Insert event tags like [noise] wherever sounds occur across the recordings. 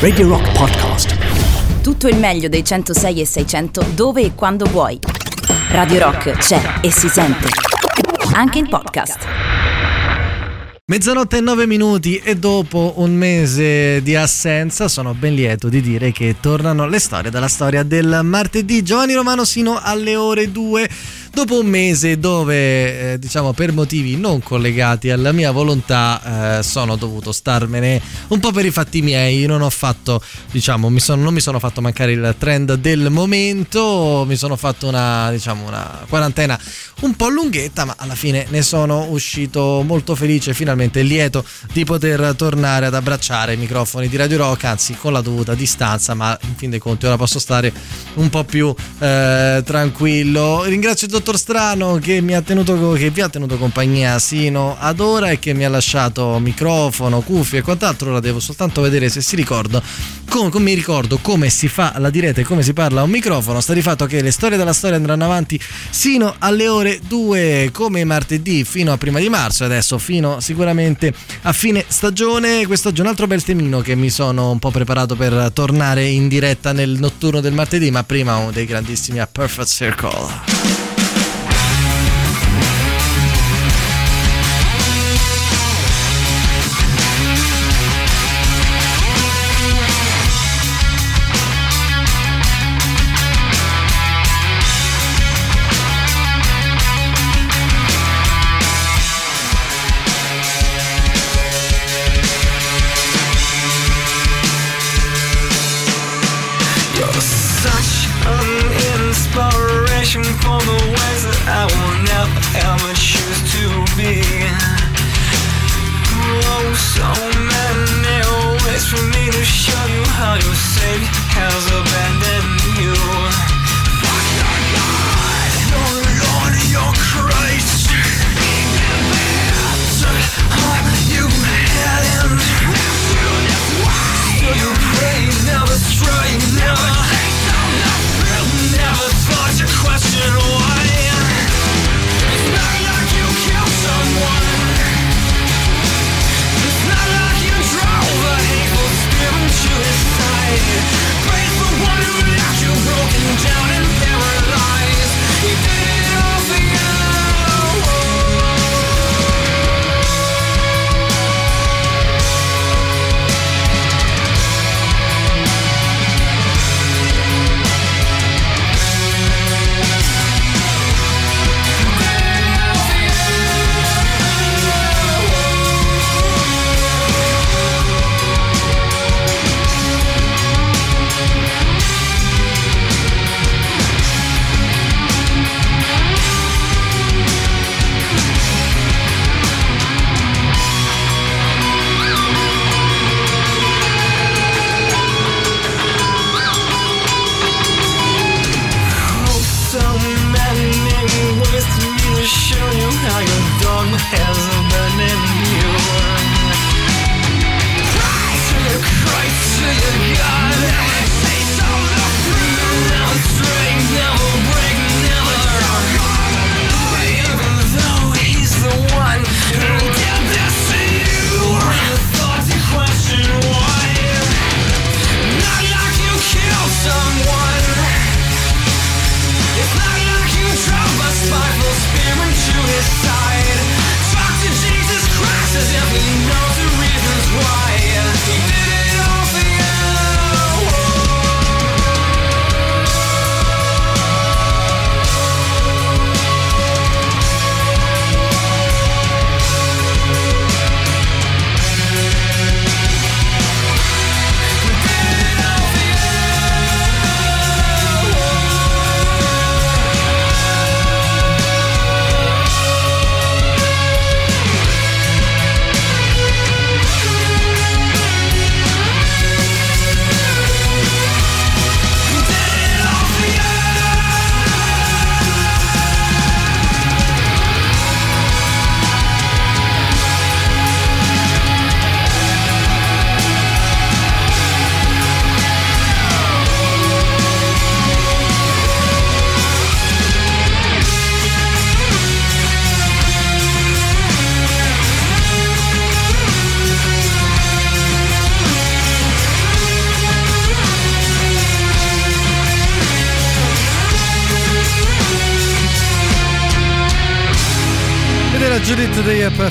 Radio Rock Podcast. Tutto il meglio dei 106 e 600 dove e quando vuoi. Radio Rock c'è e si sente. Anche in podcast. Mezzanotte e nove minuti e dopo un mese di assenza sono ben lieto di dire che tornano le storie dalla storia del martedì. Giovanni Romano sino alle ore 2 dopo un mese dove eh, diciamo per motivi non collegati alla mia volontà eh, sono dovuto starmene un po' per i fatti miei. Non ho fatto diciamo mi sono, non mi sono fatto mancare il trend del momento mi sono fatto una diciamo una quarantena un po' lunghetta ma alla fine ne sono uscito molto felice finalmente lieto di poter tornare ad abbracciare i microfoni di Radio Rock anzi con la dovuta distanza ma in fin dei conti ora posso stare un po' più eh, tranquillo. Ringrazio il dottor dottor Strano che, mi ha tenuto, che vi ha tenuto compagnia sino ad ora e che mi ha lasciato microfono, cuffie e quant'altro. Ora devo soltanto vedere se si ricorda come, come mi ricordo come si fa la diretta e come si parla a un microfono. Sta di fatto che le storie della storia andranno avanti sino alle ore 2 come martedì fino a prima di marzo adesso fino sicuramente a fine stagione. Quest'oggi un altro bel temino che mi sono un po' preparato per tornare in diretta nel notturno del martedì, ma prima uno dei grandissimi a Perfect Circle.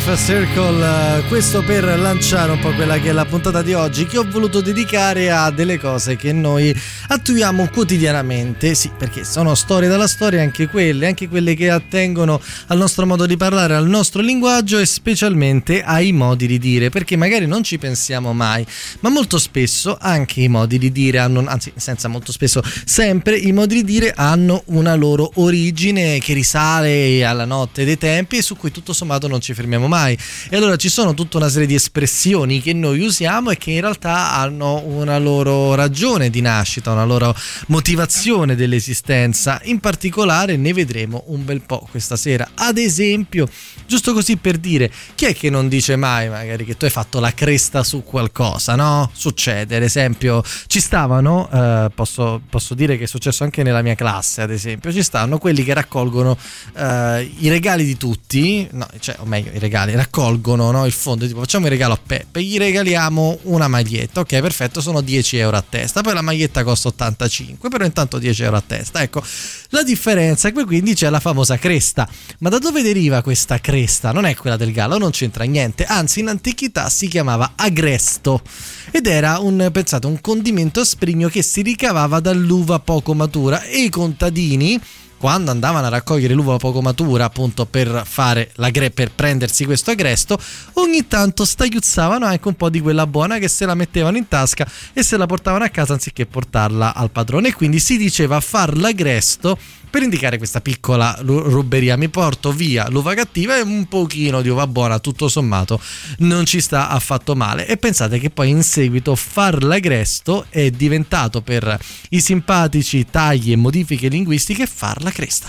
Perfect Circle, questo per lanciare un po' quella che è la puntata di oggi che ho voluto dedicare a delle cose che noi attuiamo quotidianamente, sì perché sono storie dalla storia anche quelle, anche quelle che attengono al nostro modo di parlare, al nostro linguaggio e specialmente ai modi di dire, perché magari non ci pensiamo mai, ma molto spesso anche i modi di dire hanno, anzi senza molto spesso, sempre i modi di dire hanno una loro origine che risale alla notte dei tempi e su cui tutto sommato non ci fermiamo mai. E allora ci sono tutta una serie di espressioni che noi usiamo e che in realtà hanno una loro ragione di nascita, una loro motivazione dell'esistenza. In particolare ne vedremo un bel po' questa sera. Ad esempio, giusto così per dire, chi è che non dice mai magari che tu hai fatto la cresta su qualcosa, no? Succede, ad esempio, ci stavano, eh, posso, posso, dire che è successo anche nella mia classe, ad esempio, ci stanno quelli che raccolgono eh, i regali di tutti, no, cioè, o meglio, i regali, raccolgono no, il fondo, tipo facciamo il regalo a Peppe, gli regaliamo una maglietta, ok, perfetto, sono 10 euro a testa, poi la maglietta costa 85, però intanto 10 euro a testa, ecco, la differenza è che quindi c'è la famosa cresta, ma da dove deriva questa cresta? Non è quella del gallo, non c'entra niente, anzi in antichità si chiamava agresto ed era un, pensate, un condimento asprigno che si ricavava dall'uva poco matura e i contadini quando andavano a raccogliere l'uva poco matura appunto per fare la gre- per prendersi questo agresto ogni tanto stagliuzzavano anche un po' di quella buona che se la mettevano in tasca e se la portavano a casa anziché portarla al padrone e quindi si diceva far l'agresto per indicare questa piccola ruberia. Mi porto via l'uva cattiva e un pochino di uva buona, tutto sommato, non ci sta affatto male. E pensate che poi in seguito far l'agresto è diventato per i simpatici tagli e modifiche linguistiche far la cresta.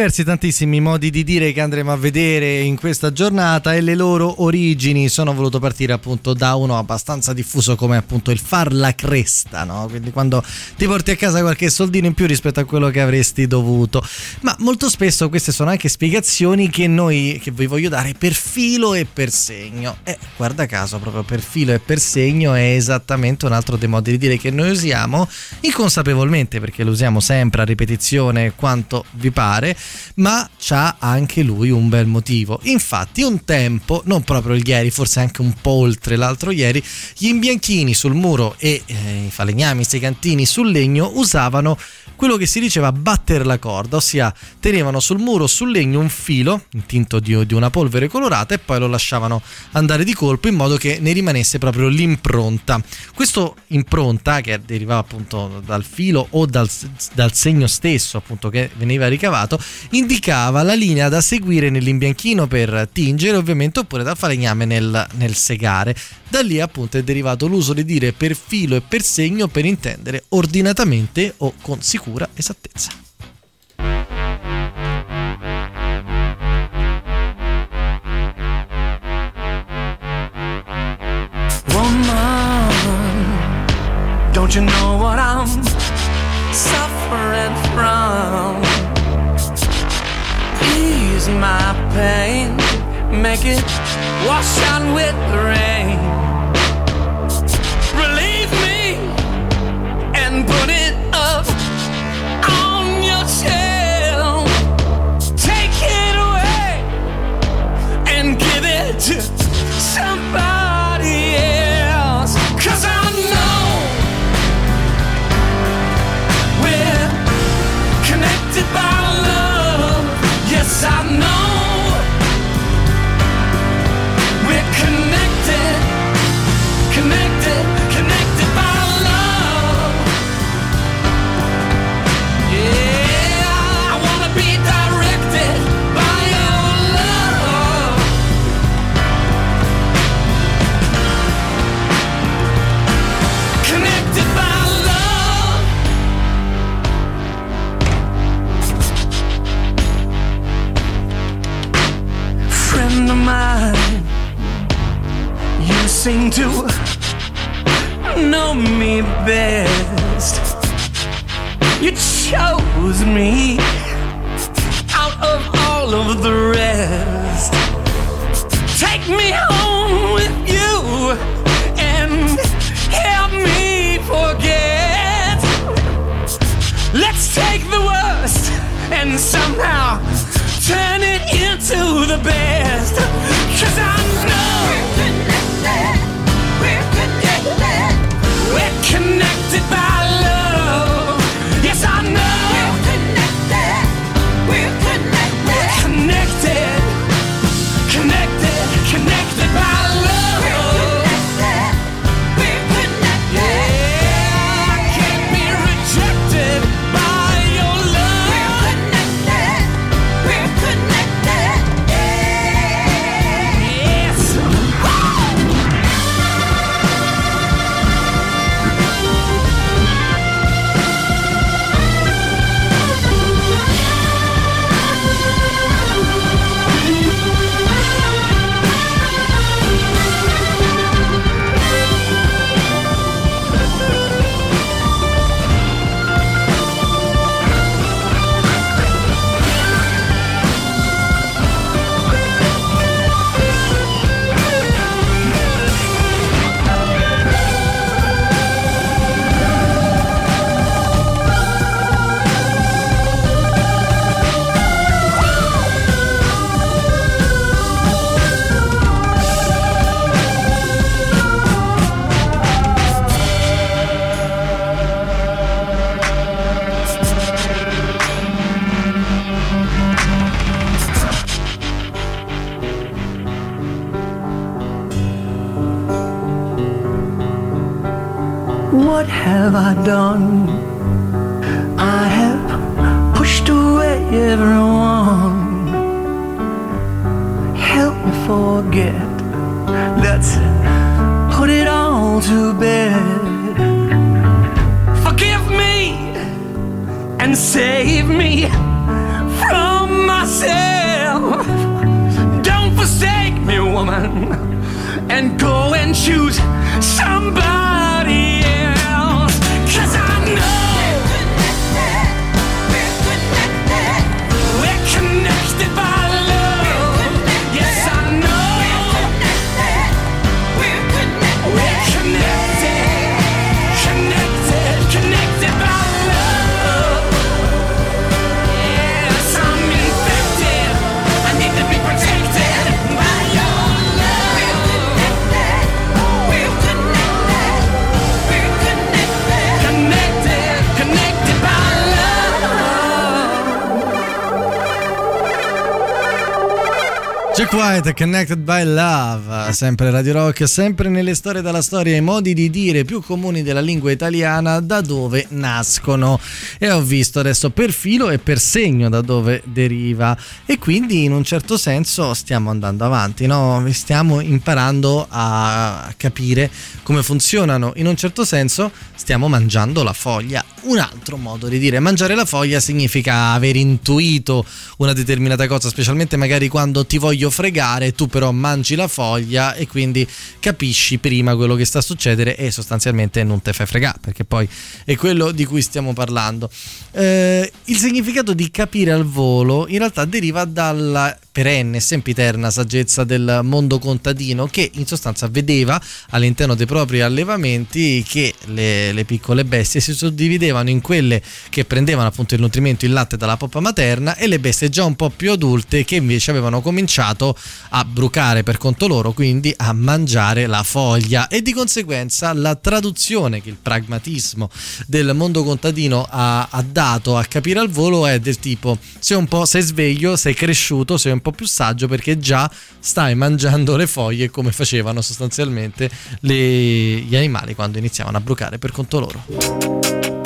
Diversi tantissimi modi di dire che andremo a vedere in questa giornata e le loro origini sono voluto partire appunto da uno abbastanza diffuso come appunto il far la cresta, no? Quindi quando ti porti a casa qualche soldino in più rispetto a quello che avresti dovuto. Ma molto spesso queste sono anche spiegazioni che noi che vi voglio dare per filo e per segno. E guarda caso proprio per filo e per segno è esattamente un altro dei modi di dire che noi usiamo inconsapevolmente perché lo usiamo sempre a ripetizione quanto vi pare, ma c'ha anche lui un bel motivo. Infatti, un tempo, non proprio ieri, forse anche un po' oltre l'altro ieri, gli imbianchini sul muro e eh, i falegnami, i secantini sul legno usavano quello che si diceva battere la corda, ossia tenevano sul muro sul legno un filo intinto di, di una polvere colorata e poi lo lasciavano andare di colpo in modo che ne rimanesse proprio l'impronta. Questo impronta che derivava appunto dal filo o dal, dal segno stesso appunto che veniva ricavato indicava la linea da seguire nell'imbianchino per tingere ovviamente oppure da falegname nel, nel segare. Da lì appunto è derivato l'uso di dire per filo e per segno per intendere ordinatamente o con sicura esattezza. Woman, don't you know what I'm suffering from? Ease my pain, make it wash out with the rain. Seem to know me best. You chose me out of all of the rest. Take me home with you and help me forget. Let's take the worst and somehow turn it into the best. Quiet, Connected by Love, sempre Radio Rock, sempre nelle storie dalla storia, i modi di dire più comuni della lingua italiana da dove nascono. E ho visto adesso per filo e per segno da dove deriva. E quindi in un certo senso stiamo andando avanti, no? Stiamo imparando a capire come funzionano. In un certo senso stiamo mangiando la foglia. Un altro modo di dire mangiare la foglia significa aver intuito una determinata cosa, specialmente magari quando ti voglio fregare, tu però mangi la foglia e quindi capisci prima quello che sta a succedere e sostanzialmente non te fai fregare, perché poi è quello di cui stiamo parlando. Eh, il significato di capire al volo in realtà deriva dalla perenne, sempiterna saggezza del mondo contadino che in sostanza vedeva all'interno dei propri allevamenti che le, le piccole bestie si suddividevano in quelle che prendevano appunto il nutrimento, il latte dalla poppa materna e le bestie già un po' più adulte che invece avevano cominciato a brucare per conto loro, quindi a mangiare la foglia. E di conseguenza la traduzione che il pragmatismo del mondo contadino ha, ha dato a capire al volo è del tipo sei un po' sei sveglio, sei cresciuto, sei un po' più saggio perché già stai mangiando le foglie come facevano sostanzialmente le- gli animali quando iniziavano a brucare per conto loro.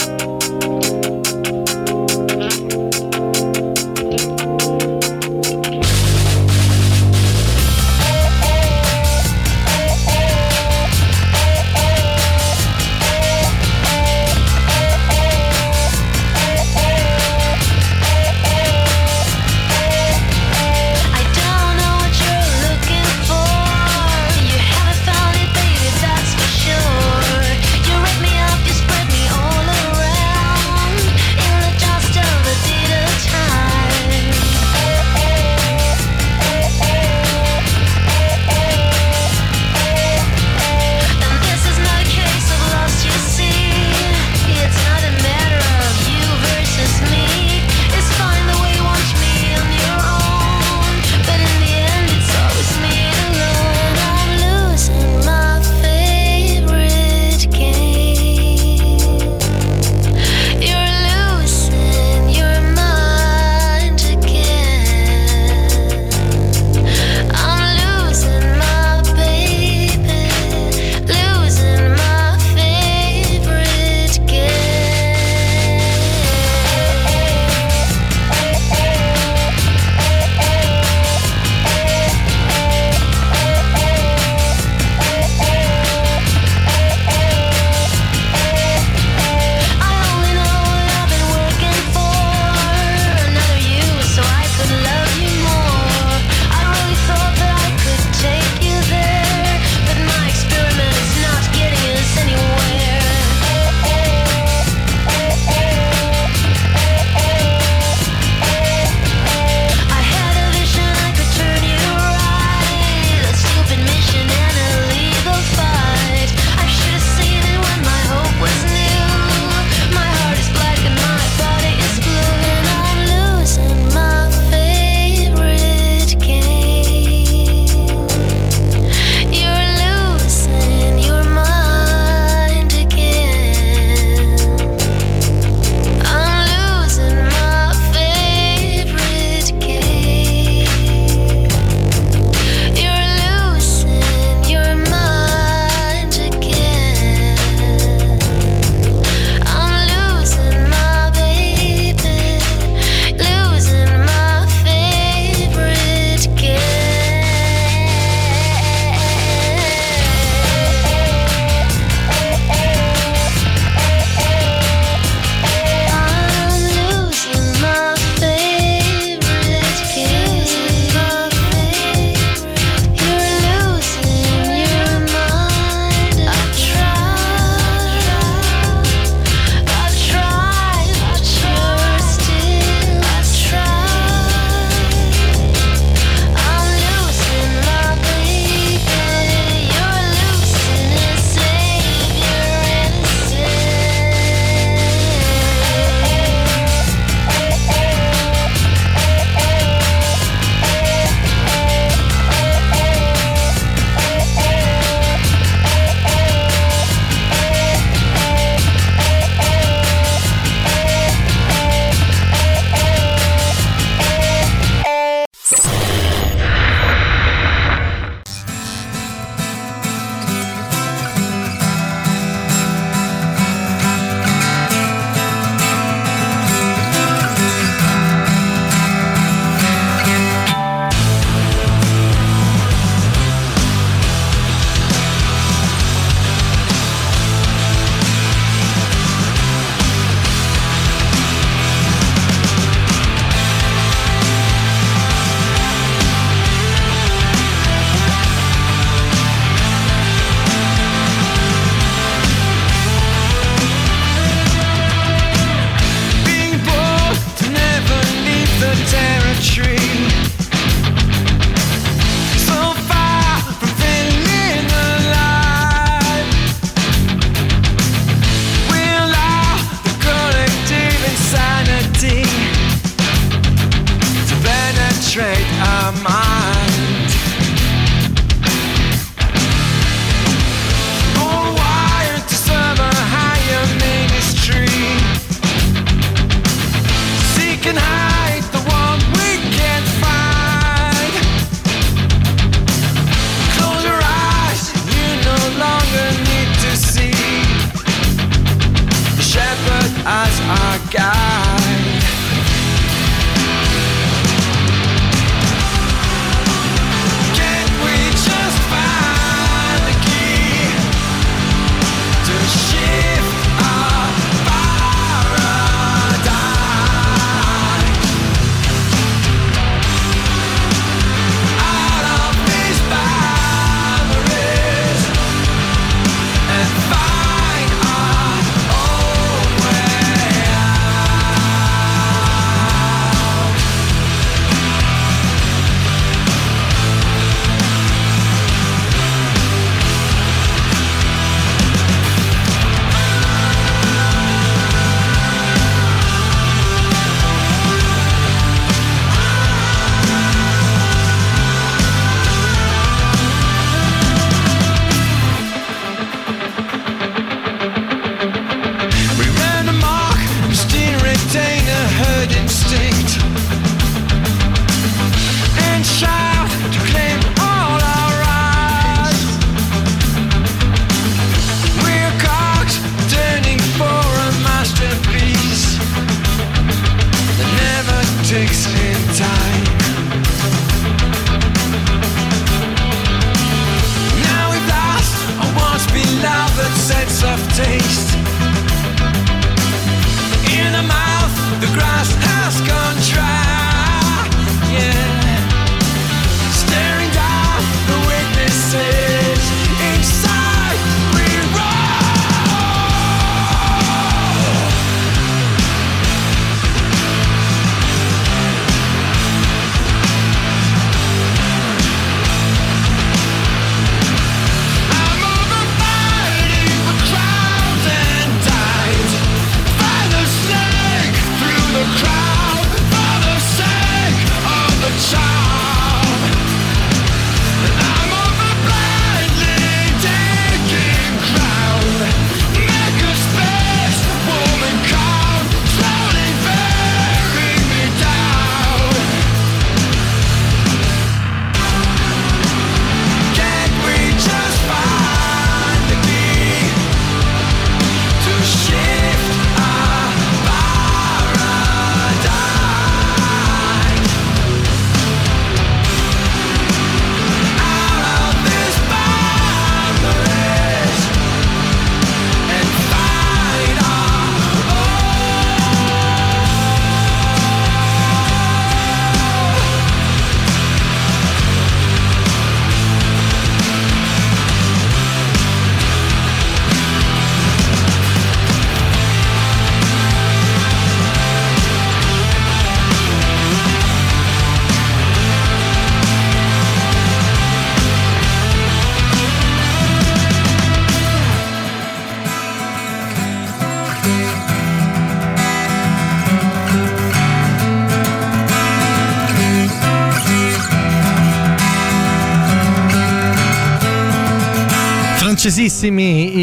Francesissimi i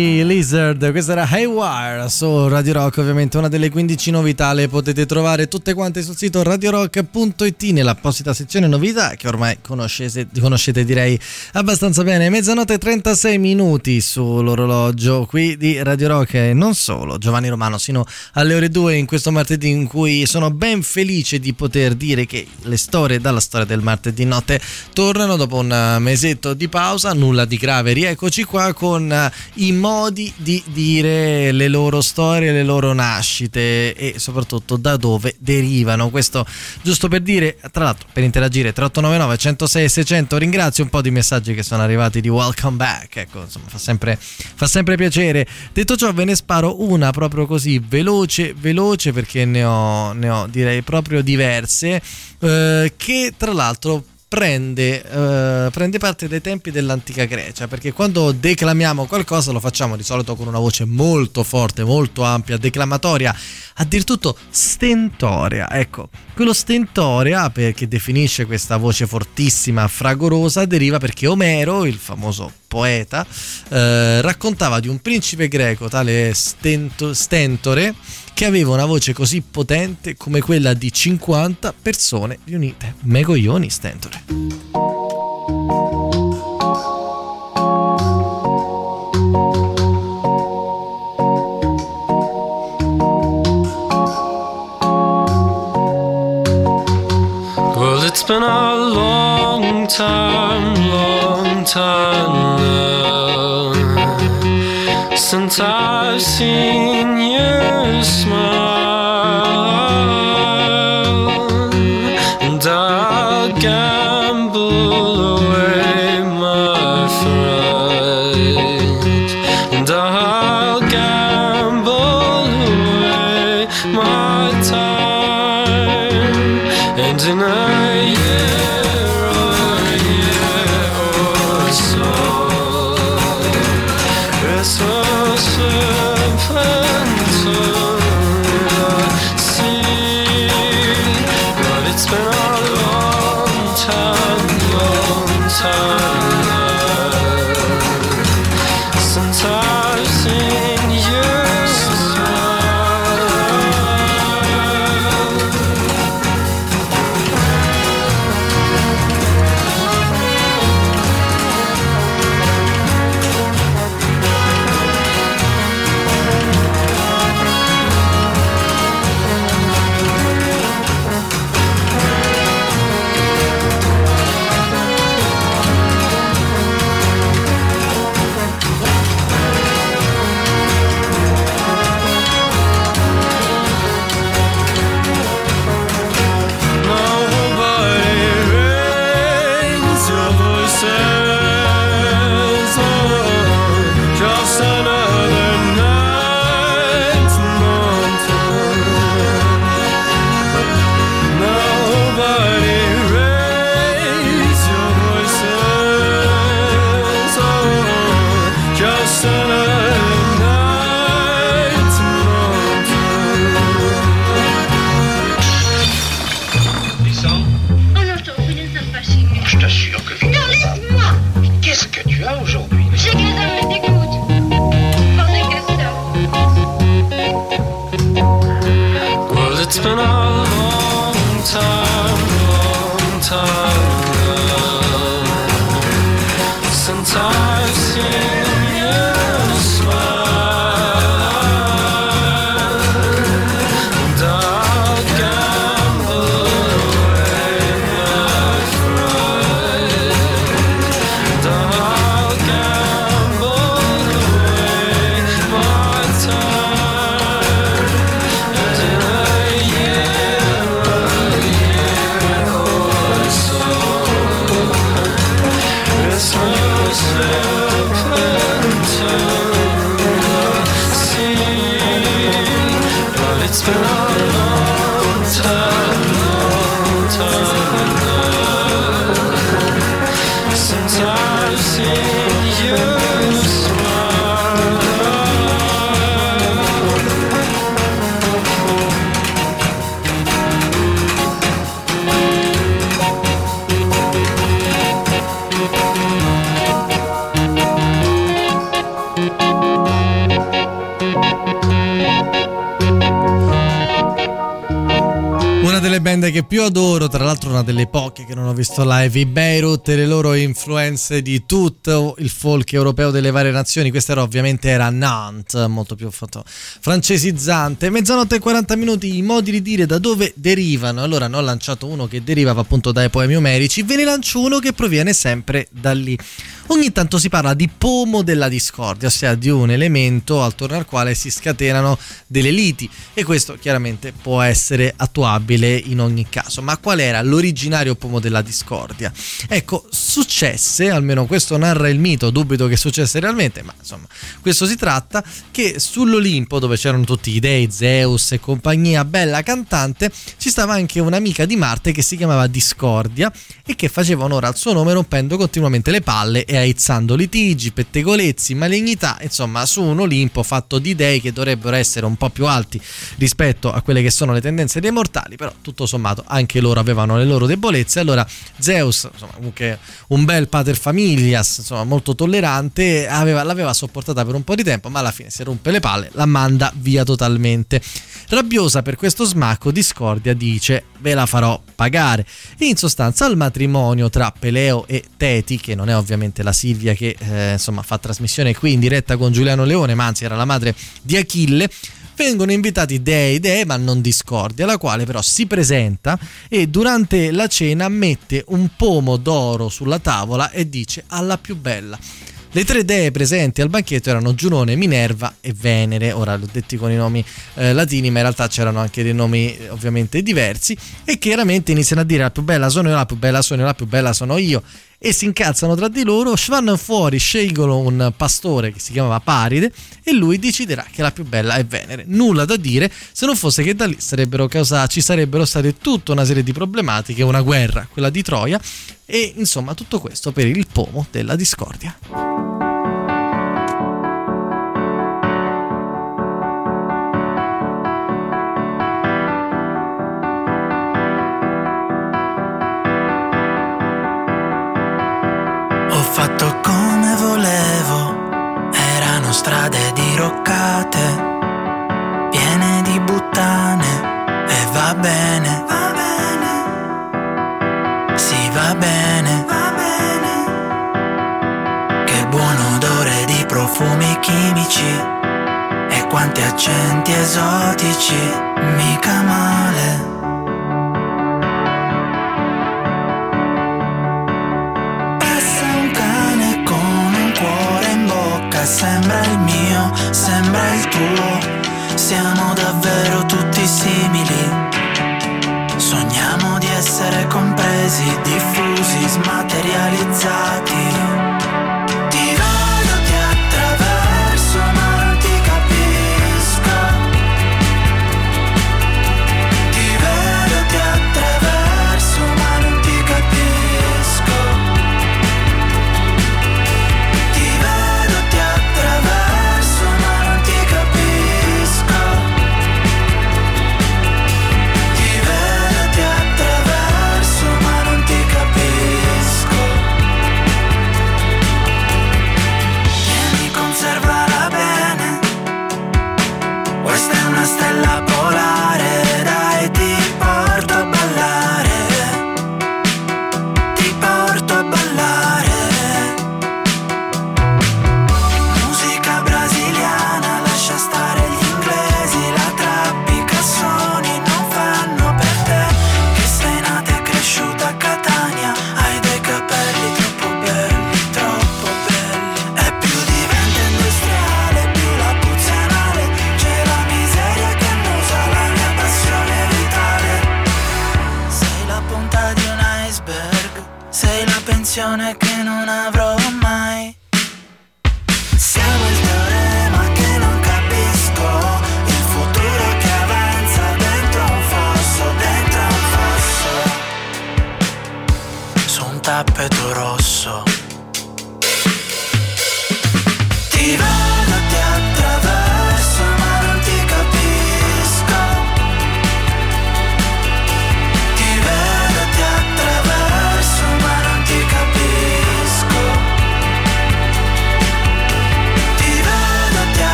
Lizard, questa era Haywire su Radio Rock, ovviamente una delle 15 novità. Le potete trovare tutte quante sul sito radiorock.it nell'apposita sezione novità che ormai conoscete, conoscete direi abbastanza bene. Mezzanotte e 36 minuti sull'orologio qui di Radio Rock. E non solo, Giovanni Romano sino alle ore 2 in questo martedì in cui sono ben felice di poter dire che le storie dalla storia del martedì notte tornano dopo un mesetto di pausa, nulla di grave, rieccoci qua con eh, i modi di dire le loro storie, le loro nascite e soprattutto da dove derivano. Questo giusto per dire, tra l'altro per interagire 3899 106 600 ringrazio un po' di messaggi che sono arrivati di welcome back, ecco insomma fa sempre, fa sempre piacere. Detto ciò ve ne sparo una proprio così veloce, veloce perché ne ho, ne ho direi proprio diverse eh, che tra l'altro prende, eh, prende parte dai tempi dell'antica Grecia, perché quando declamiamo qualcosa lo facciamo di solito con una voce molto forte, molto ampia, declamatoria, addirittura stentorea. Ecco, quello stentorea, perché definisce questa voce fortissima, fragorosa, deriva perché Omero, il famoso poeta, eh, raccontava di un principe greco, tale Stento- Stentore, che aveva una voce così potente come quella di 50 persone riunite. Megoglioni Stentore. Now since I've seen you smile, più adoro, tra l'altro una delle poche che non ho visto live, i Beirut e le loro influenze di tutto il folk europeo delle varie nazioni. Questa era ovviamente era Nantes, molto più fatto francesizzante. Mezzanotte e 40 minuti, i modi di dire da dove derivano. Allora ne ho lanciato uno che derivava appunto dai poemi omerici, ve ne lancio uno che proviene sempre da lì. Ogni tanto si parla di pomo della discordia, ossia di un elemento attorno al quale si scatenano delle liti e questo chiaramente può essere attuabile in ogni caso. Ma qual era l'originario pomo della discordia? Ecco, successe, almeno questo narra il mito, dubito che successe realmente, ma insomma, questo si tratta che sull'Olimpo dove c'erano tutti i dei, Zeus e compagnia bella cantante, ci stava anche un'amica di Marte che si chiamava Discordia e che faceva onore al suo nome rompendo continuamente le palle e aizzando litigi, pettegolezzi, malignità, insomma, su un Olimpo fatto di dei che dovrebbero essere un po' più alti rispetto a quelle che sono le tendenze dei mortali, però tutto sommato anche loro avevano le loro debolezze. Allora Zeus, insomma, comunque un bel pater familias, insomma, molto tollerante, aveva- l'aveva sopportata per un po' di tempo, ma alla fine si rompe le palle, la manda via totalmente. Rabbiosa per questo smacco, Discordia dice: Ve la farò pagare. In sostanza al matrimonio tra Peleo e Teti, che non è ovviamente la Silvia che eh, insomma fa trasmissione qui in diretta con Giuliano Leone, ma anzi era la madre di Achille. Vengono invitati dei dei, ma non Discordia, la quale però si presenta e durante la cena mette un pomo d'oro sulla tavola e dice alla più bella. Le tre dee presenti al banchetto erano Giunone, Minerva e Venere, ora l'ho detti con i nomi eh, latini, ma in realtà c'erano anche dei nomi eh, ovviamente diversi, e chiaramente iniziano a dire la più bella sono io, la più bella sono io, la più bella sono io, e si incazzano tra di loro, vanno fuori, scelgono un pastore che si chiamava Paride e lui deciderà che la più bella è Venere. Nulla da dire se non fosse che da lì sarebbero causa- ci sarebbero state tutta una serie di problematiche, una guerra, quella di Troia, e insomma tutto questo per il pomo della discordia. Bene, va bene, sì va bene, va bene, che buon odore di profumi chimici, e quanti accenti esotici, mica male. Passa un cane con un cuore in bocca, sembra il mio, sembra il tuo. Siamo davvero tutti simili. Compresi, diffusi, smaterializzati.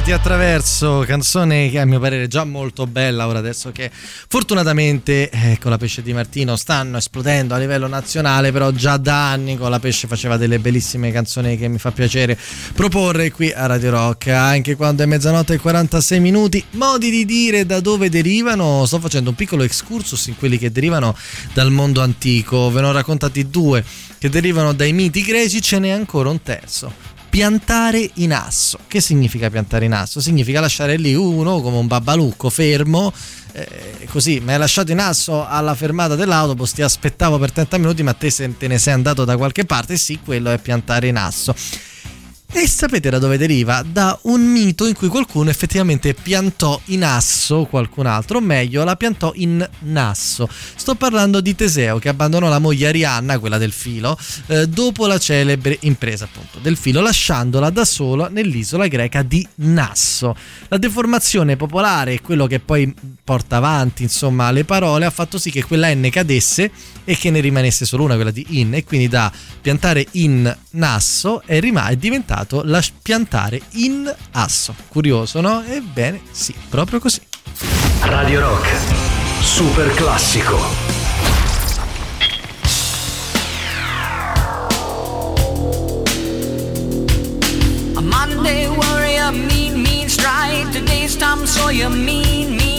Ti attraverso, canzone che a mio parere è già molto bella ora adesso che fortunatamente eh, con la pesce di Martino stanno esplodendo a livello nazionale, però già da anni con la pesce faceva delle bellissime canzoni che mi fa piacere proporre qui a Radio Rock, anche quando è mezzanotte e 46 minuti, modi di dire da dove derivano, sto facendo un piccolo excursus in quelli che derivano dal mondo antico, ve ne ho raccontati due che derivano dai miti greci, ce n'è ancora un terzo piantare in asso. Che significa piantare in asso? Significa lasciare lì uno come un babbalucco fermo, eh, così mi hai lasciato in asso alla fermata dell'autobus, ti aspettavo per 30 minuti, ma te te ne sei andato da qualche parte, sì, quello è piantare in asso. E sapete da dove deriva? Da un mito in cui qualcuno effettivamente piantò in asso qualcun altro, o meglio, la piantò in nasso. Sto parlando di Teseo che abbandonò la moglie Arianna, quella del filo, eh, dopo la celebre impresa appunto del filo, lasciandola da sola nell'isola greca di Nasso. La deformazione popolare e quello che poi porta avanti, insomma, le parole ha fatto sì che quella N cadesse e che ne rimanesse solo una, quella di in, e quindi da piantare in nasso è, rima- è diventato la piantare in asso. Curioso, no? Ebbene, sì, proprio così. Radio Rock, super classico. Monday warrior, mean, mean stride. Today's Tom Sawyer, mean, mean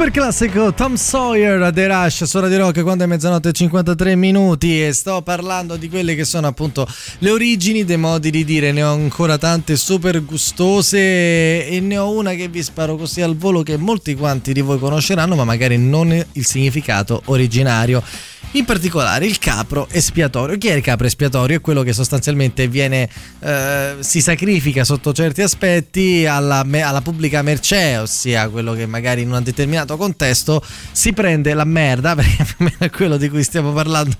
Super classico Tom Sawyer The Rush su Radio Rock quando è mezzanotte e 53 minuti e sto parlando di quelle che sono appunto le origini dei modi di dire. Ne ho ancora tante super gustose e ne ho una che vi sparo così al volo che molti quanti di voi conosceranno ma magari non il significato originario in particolare il capro espiatorio. Chi è il capro espiatorio? È quello che sostanzialmente viene, eh, si sacrifica sotto certi aspetti alla, alla pubblica mercé, ossia quello che magari in un determinato contesto si prende la merda, [laughs] perché è quello di cui stiamo parlando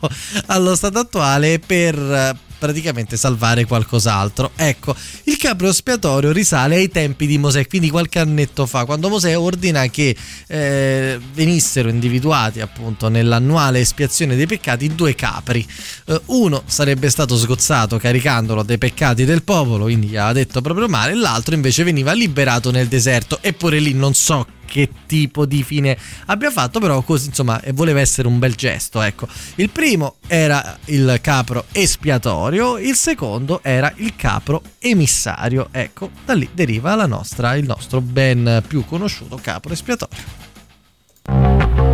allo stato attuale, per praticamente salvare qualcos'altro. Ecco, il capro espiatorio risale ai tempi di Mosè, quindi qualche annetto fa, quando Mosè ordina che eh, venissero individuati appunto nell'annuale espiazione dei peccati due capri. Eh, uno sarebbe stato sgozzato caricandolo dei peccati del popolo, quindi gli aveva detto proprio male, l'altro invece veniva liberato nel deserto. Eppure lì non so che tipo di fine abbia fatto, però così insomma eh, voleva essere un bel gesto. Ecco, il primo era il capro espiatorio, il secondo era il capro emissario. Ecco, da lì deriva nostra, il nostro ben più conosciuto capro espiatorio.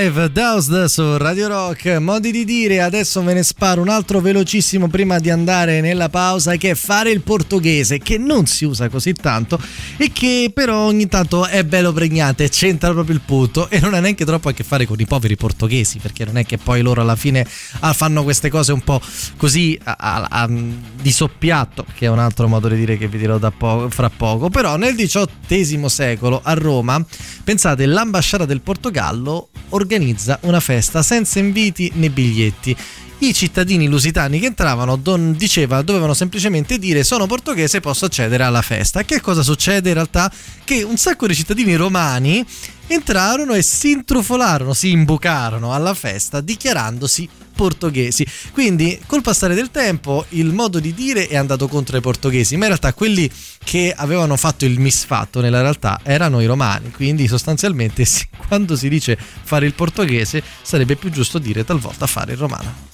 Dive Doused su Radio Rock, modi di dire, adesso ve ne sparo un altro velocissimo prima di andare nella pausa che è fare il portoghese che non si usa così tanto e che però ogni tanto è bello pregnante, c'entra proprio il punto e non ha neanche troppo a che fare con i poveri portoghesi perché non è che poi loro alla fine ah, fanno queste cose un po' così a- a- a- di soppiatto che è un altro modo di dire che vi dirò po- fra poco però nel XVIII secolo a Roma pensate l'ambasciata del Portogallo organizza una festa senza inviti né biglietti. I cittadini lusitani che entravano don- diceva, dovevano semplicemente dire sono portoghese posso accedere alla festa. Che cosa succede in realtà? Che un sacco di cittadini romani entrarono e si intrufolarono, si imbucarono alla festa dichiarandosi portoghesi. Quindi col passare del tempo il modo di dire è andato contro i portoghesi, ma in realtà quelli che avevano fatto il misfatto nella realtà erano i romani, quindi sostanzialmente [laughs] quando si dice fare il portoghese sarebbe più giusto dire talvolta fare il romano.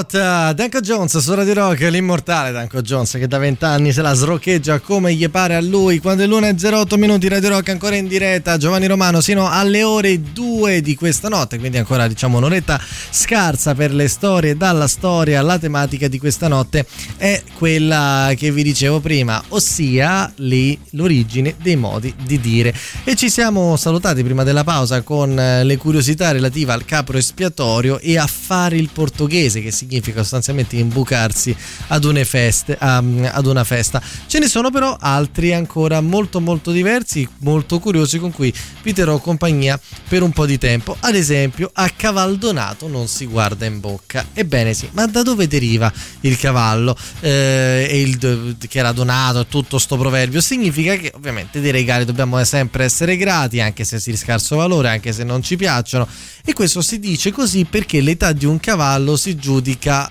Out, uh, Danko Jones su Radio Rock, l'immortale Danko Jones che da vent'anni se la sroccheggia come gli pare a lui. Quando è l'una e 08 minuti Radio Rock ancora in diretta, Giovanni Romano sino alle ore 2 di questa notte, quindi ancora diciamo un'oretta scarsa per le storie dalla storia. La tematica di questa notte è quella che vi dicevo prima, ossia le- l'origine dei modi di dire. E ci siamo salutati prima della pausa con eh, le curiosità relative al capro espiatorio e a fare il portoghese, che significa sostanzialmente imbucarsi ad, feste, ad una festa. Ce ne sono però altri ancora molto molto diversi, molto curiosi con cui vi terrò compagnia per un po' di tempo. Ad esempio, a cavaldonato non si guarda in bocca. Ebbene sì, ma da dove deriva il cavallo eh, e il, che era donato tutto sto proverbio? Significa che ovviamente dei regali dobbiamo sempre essere grati, anche se si scarso valore, anche se non ci piacciono. E questo si dice così perché l'età di un cavallo si giudica musica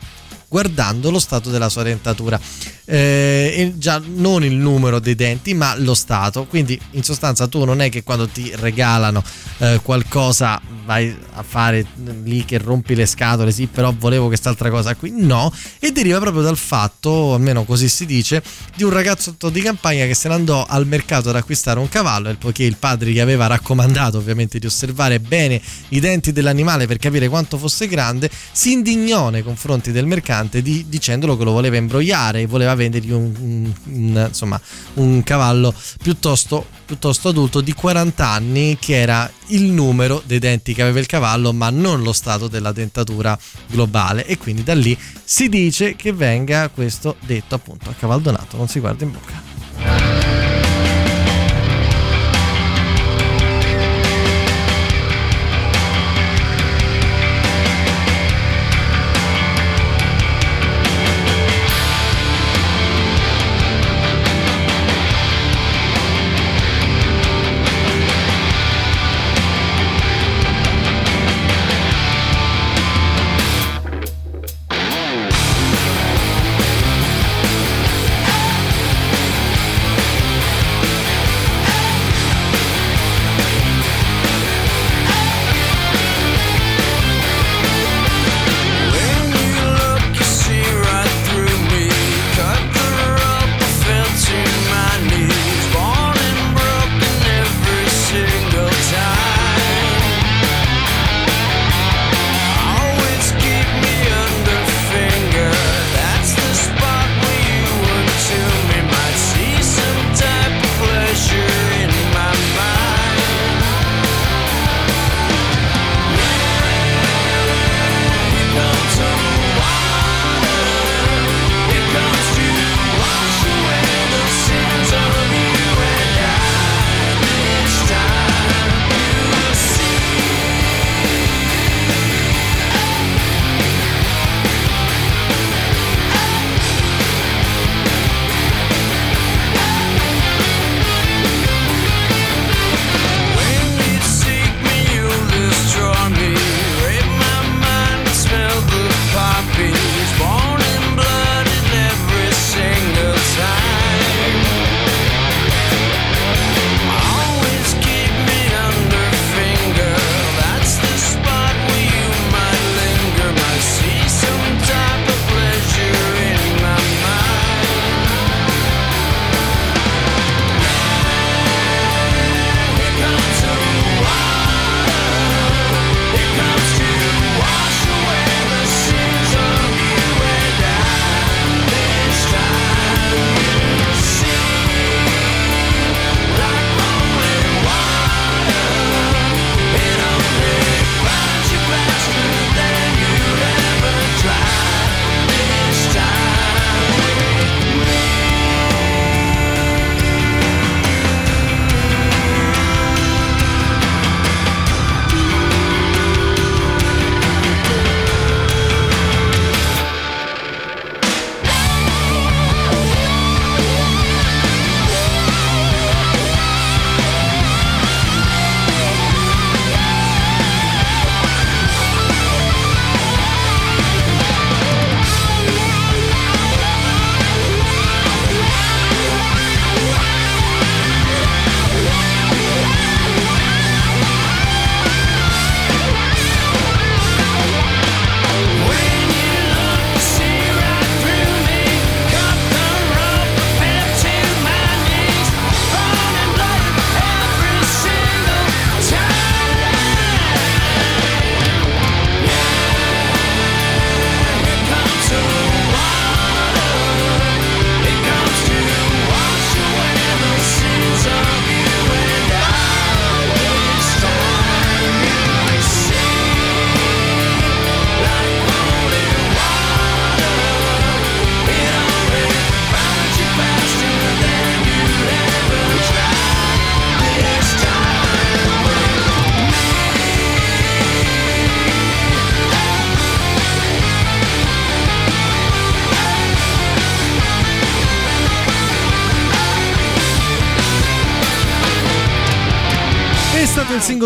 guardando lo stato della sua dentatura. Eh, già non il numero dei denti, ma lo stato. Quindi, in sostanza, tu non è che quando ti regalano eh, qualcosa vai a fare lì che rompi le scatole, sì, però volevo quest'altra cosa qui. No, e deriva proprio dal fatto, almeno così si dice, di un ragazzotto di campagna che se ne andò al mercato ad acquistare un cavallo e poiché il padre gli aveva raccomandato ovviamente di osservare bene i denti dell'animale per capire quanto fosse grande, si indignò nei confronti del mercante di- dicendolo che lo voleva imbrogliare e voleva vendergli un, un- un- insomma, un cavallo piuttosto, piuttosto adulto di 40 anni che era il numero dei denti che aveva il cavallo ma non lo stato della dentatura globale. E quindi da lì si dice che venga questo detto appunto a cavaldonato non si guarda in bocca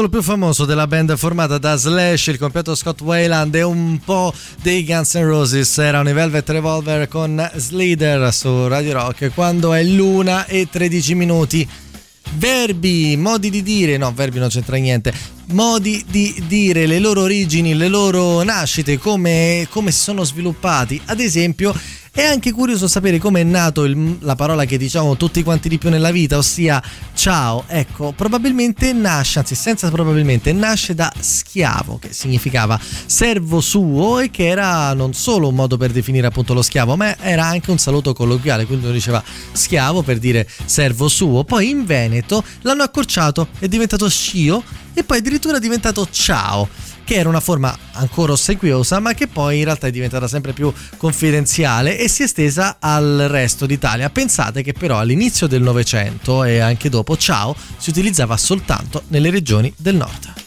singolo più famoso della band formata da Slash, il compianto Scott Wayland e un po' dei Guns N' Roses. Erano i Velvet Revolver con Slither su Radio Rock quando è l'una e 13 minuti. Verbi, modi di dire, no, verbi non c'entra niente. Modi di dire le loro origini, le loro nascite, come, come si sono sviluppati. Ad esempio, è anche curioso sapere come è nato il- la parola che diciamo tutti quanti di più nella vita, ossia ciao. Ecco, probabilmente nasce, anzi senza probabilmente, nasce da schiavo, che significava servo suo e che era non solo un modo per definire appunto lo schiavo, ma era anche un saluto colloquiale, quindi uno diceva schiavo per dire servo suo. Poi in Veneto l'hanno accorciato, è diventato scio e poi addirittura è diventato ciao che era una forma ancora ossequiosa, ma che poi in realtà è diventata sempre più confidenziale e si è estesa al resto d'Italia. Pensate che però all'inizio del Novecento e anche dopo ciao si utilizzava soltanto nelle regioni del nord.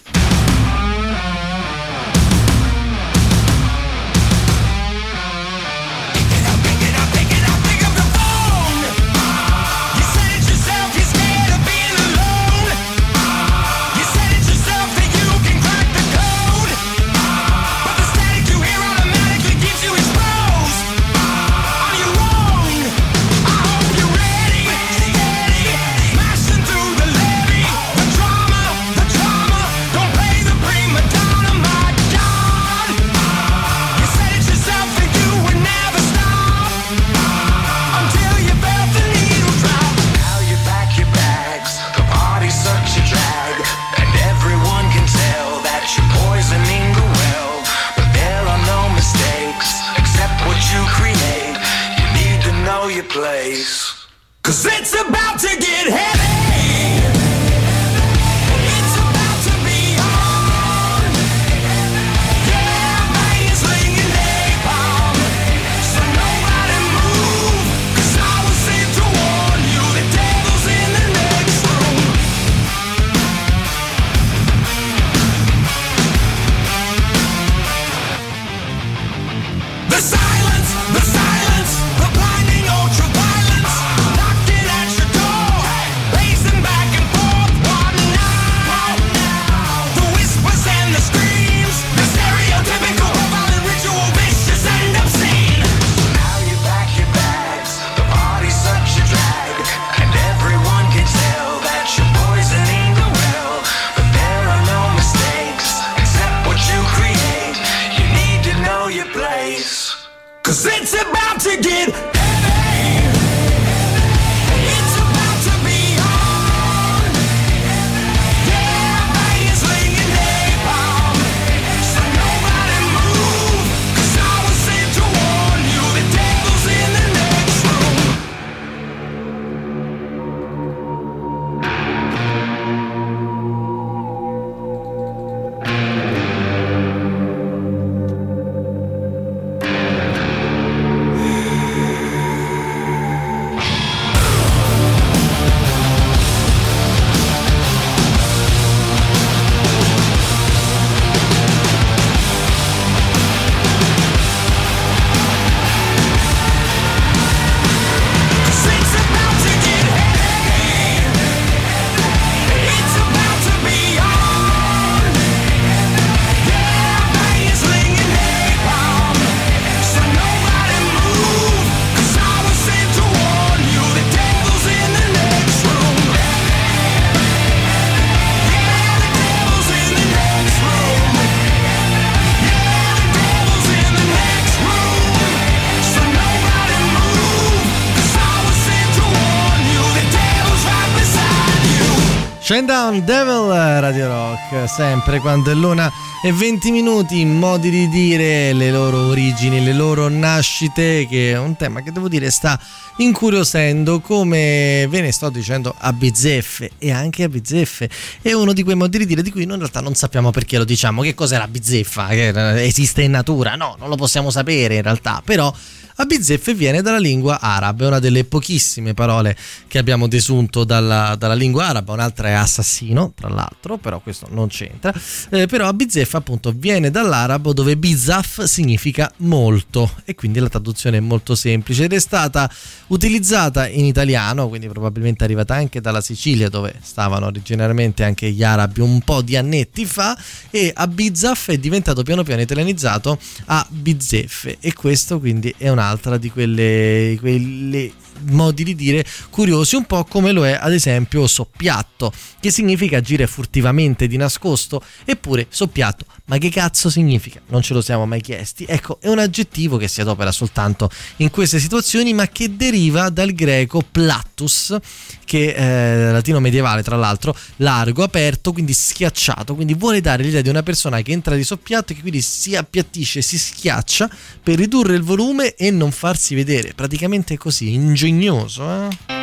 Down Devil Radio Rock, sempre quando è l'una e 20 minuti, modi di dire le loro origini, le loro nascite, che è un tema che devo dire sta incuriosendo come ve ne sto dicendo a bizzeffe e anche a bizzeffe. È uno di quei modi di dire di cui noi in realtà non sappiamo perché lo diciamo, che cos'è la bizzeffa, che esiste in natura, no, non lo possiamo sapere in realtà, però a bizzeffe viene dalla lingua araba, è una delle pochissime parole che abbiamo desunto dalla, dalla lingua araba, un'altra è assassino, tra l'altro, però questo non c'entra. Eh, però a appunto viene dall'arabo dove bizaf significa molto. E quindi la traduzione è molto semplice ed è stata utilizzata in italiano, quindi probabilmente è arrivata anche dalla Sicilia dove stavano originariamente anche gli arabi un po' di annetti fa. E a bizaf è diventato piano piano italianizzato a bizzeffe. E questo quindi è un'altra di quelle, quelle modi di dire curiosi, un po' come lo è ad esempio soppiatto, che significa agire furtivamente di nascosto, eppure soppiatto, ma che cazzo significa? Non ce lo siamo mai chiesti. Ecco, è un aggettivo che si adopera soltanto in queste situazioni, ma che deriva dal greco plattus, che è latino medievale tra l'altro, largo, aperto, quindi schiacciato, quindi vuole dare l'idea di una persona che entra di soppiatto e che quindi si appiattisce, si schiaccia per ridurre il volume e non farsi vedere. Praticamente è così, ingegnoso, eh?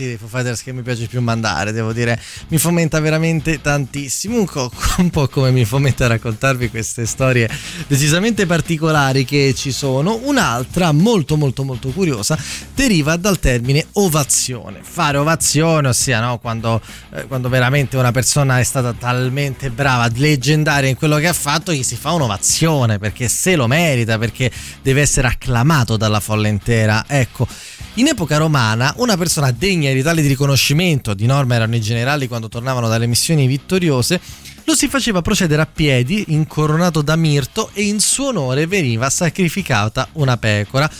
Pezzi dei Foo Fighters che mi piace più mandare, devo dire, mi fomenta veramente tantissimo, un, co- [laughs] un po' come mi fomenta raccontarvi queste storie decisamente particolari che ci sono. Un'altra molto molto molto curiosa deriva dal termine ovazione, fare ovazione, ossia no, quando, eh, quando veramente una persona è stata talmente brava, leggendaria in quello che ha fatto, gli si fa un'ovazione perché se lo merita, perché deve essere acclamato dalla folla intera. Ecco, in epoca romana una persona degna di tale riconoscimento, di norma erano i generali quando tornavano dalle missioni vittoriose, lo si faceva procedere a piedi, incoronato da mirto e in suo onore veniva sacrificata una pecora.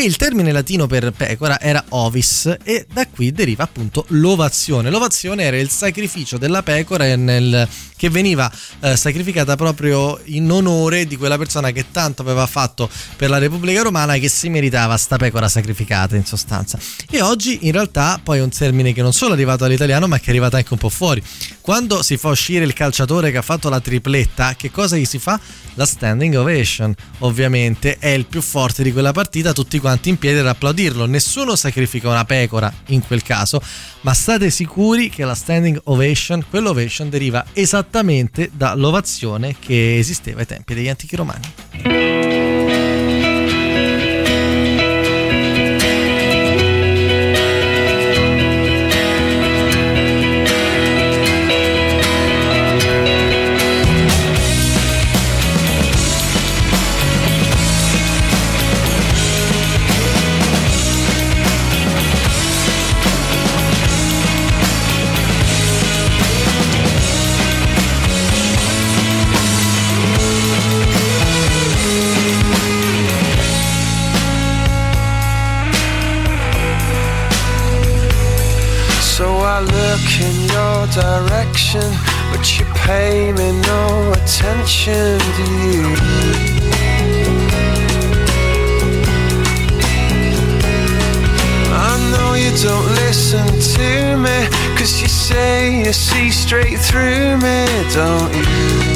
E il termine latino per pecora era ovis e da qui deriva appunto l'ovazione. L'ovazione era il sacrificio della pecora nel- che veniva eh, sacrificata proprio in onore di quella persona che tanto aveva fatto per la Repubblica Romana e che si meritava sta pecora sacrificata in sostanza. E oggi in realtà poi è un termine che non solo è arrivato all'italiano ma che è arrivato anche un po' fuori. Quando si fa uscire il calciatore che ha fatto la tripletta, che cosa gli si fa? La standing ovation, ovviamente è il più forte di quella partita, tutti quanti in piedi ad applaudirlo. Nessuno sacrifica una pecora in quel caso, ma state sicuri che la standing ovation, quell'ovation deriva esattamente dall'ovazione che esisteva ai tempi degli antichi romani. Direction, but you pay me no attention, do you? I know you don't listen to me, cause you say you see straight through me, don't you?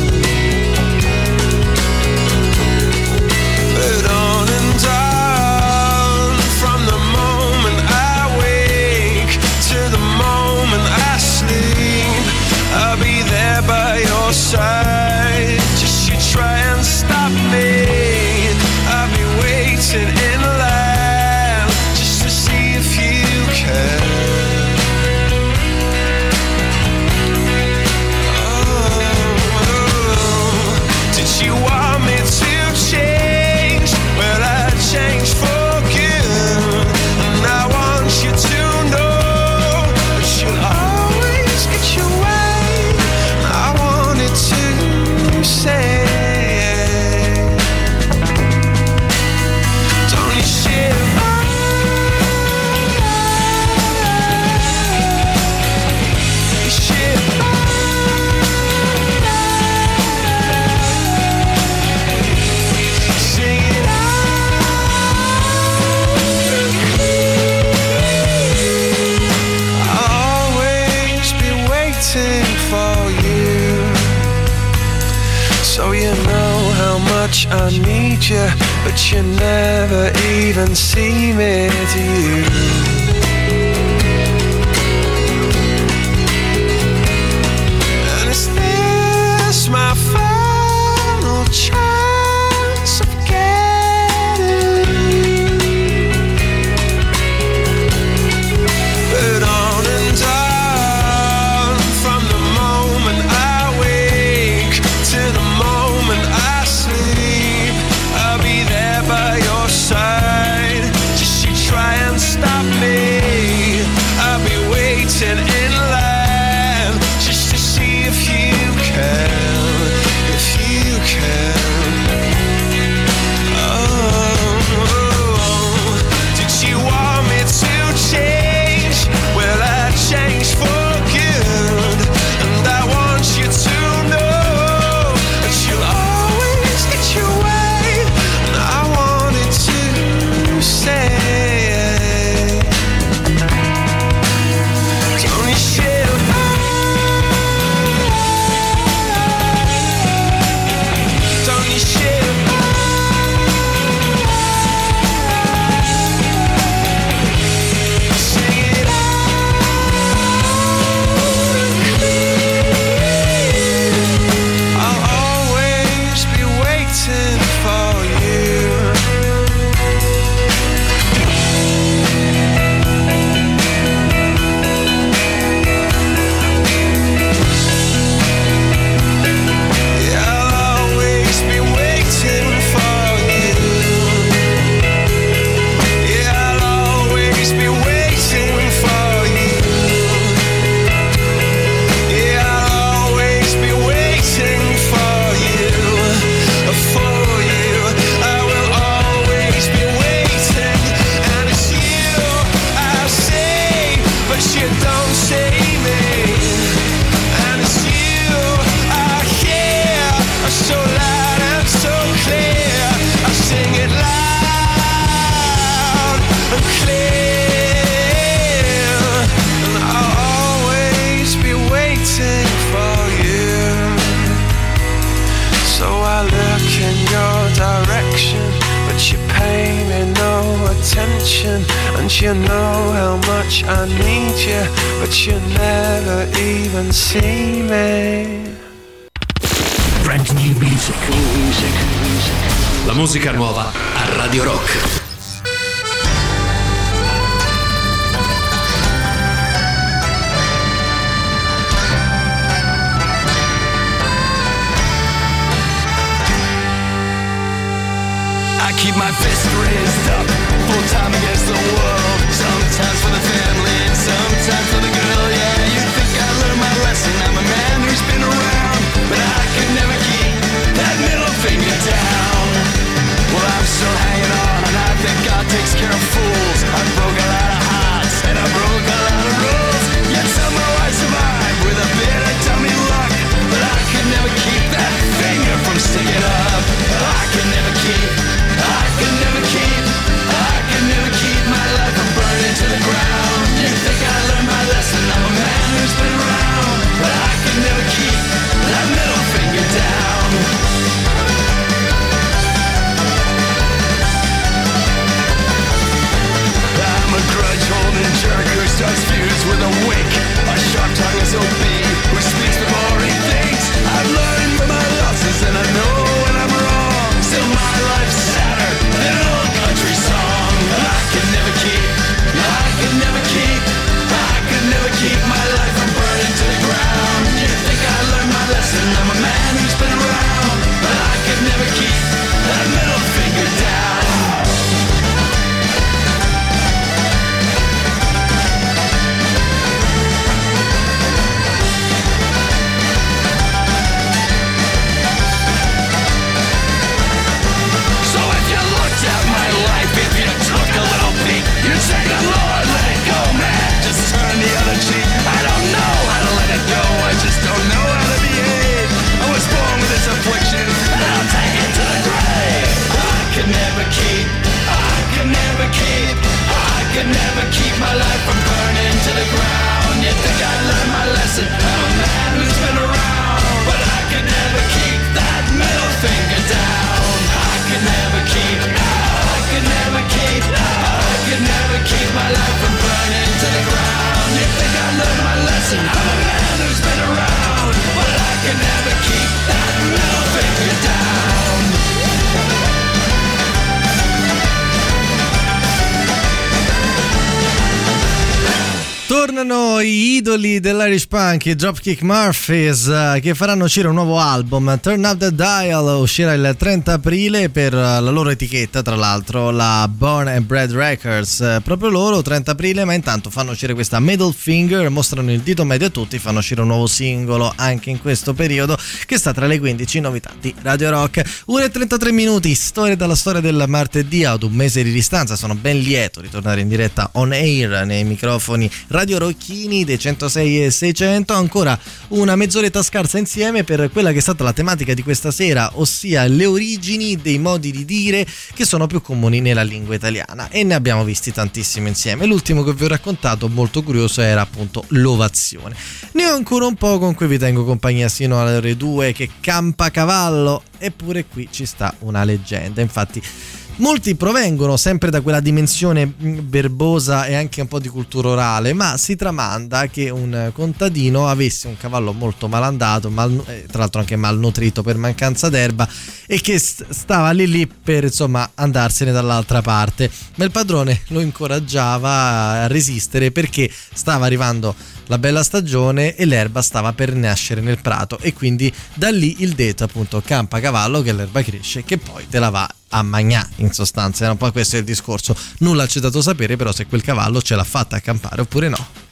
I need you, but you never even see me, do you? dell'Irish Punk, i Dropkick Murphys, eh, che faranno uscire un nuovo album. Turn Up the Dial uscirà il 30 aprile per eh, la loro etichetta, tra l'altro, la Born and Bred Records. Eh, Proprio loro, 30 aprile, ma intanto fanno uscire questa Middle Finger, mostrano il dito medio a tutti, fanno uscire un nuovo singolo anche in questo periodo, che sta tra le 15 novità di Radio Rock. 1 e 33 minuti, storia dalla storia del martedì ad un mese di distanza. Sono ben lieto di tornare in diretta on air nei microfoni Radio Rocchini dei 106 e 600. Ancora una mezz'oretta scarsa insieme per quella che è stata la tematica di questa sera, ossia le origini dei modi di dire che sono più comuni nella lingua italiana. E ne abbiamo visti tantissimi insieme. L'ultimo che vi ho raccontato, molto curioso, era appunto l'ovazione. Ne ho ancora un po' con cui vi tengo compagnia sino alle ore 2 che campa cavallo. Eppure qui ci sta una leggenda. Infatti. Molti provengono sempre da quella dimensione mh, verbosa e anche un po' di cultura orale, ma si tramanda che un contadino avesse un cavallo molto malandato, mal- eh, tra l'altro anche malnutrito per mancanza d'erba, e che st- stava lì lì per insomma andarsene dall'altra parte. Ma il padrone lo incoraggiava a resistere perché stava arrivando la bella stagione e l'erba stava per nascere nel prato e quindi da lì il detto appunto campa cavallo che l'erba cresce che poi te la va a magnà in sostanza. Era un po' questo il discorso. Nulla c'è dato sapere però se quel cavallo ce l'ha fatta accampare oppure no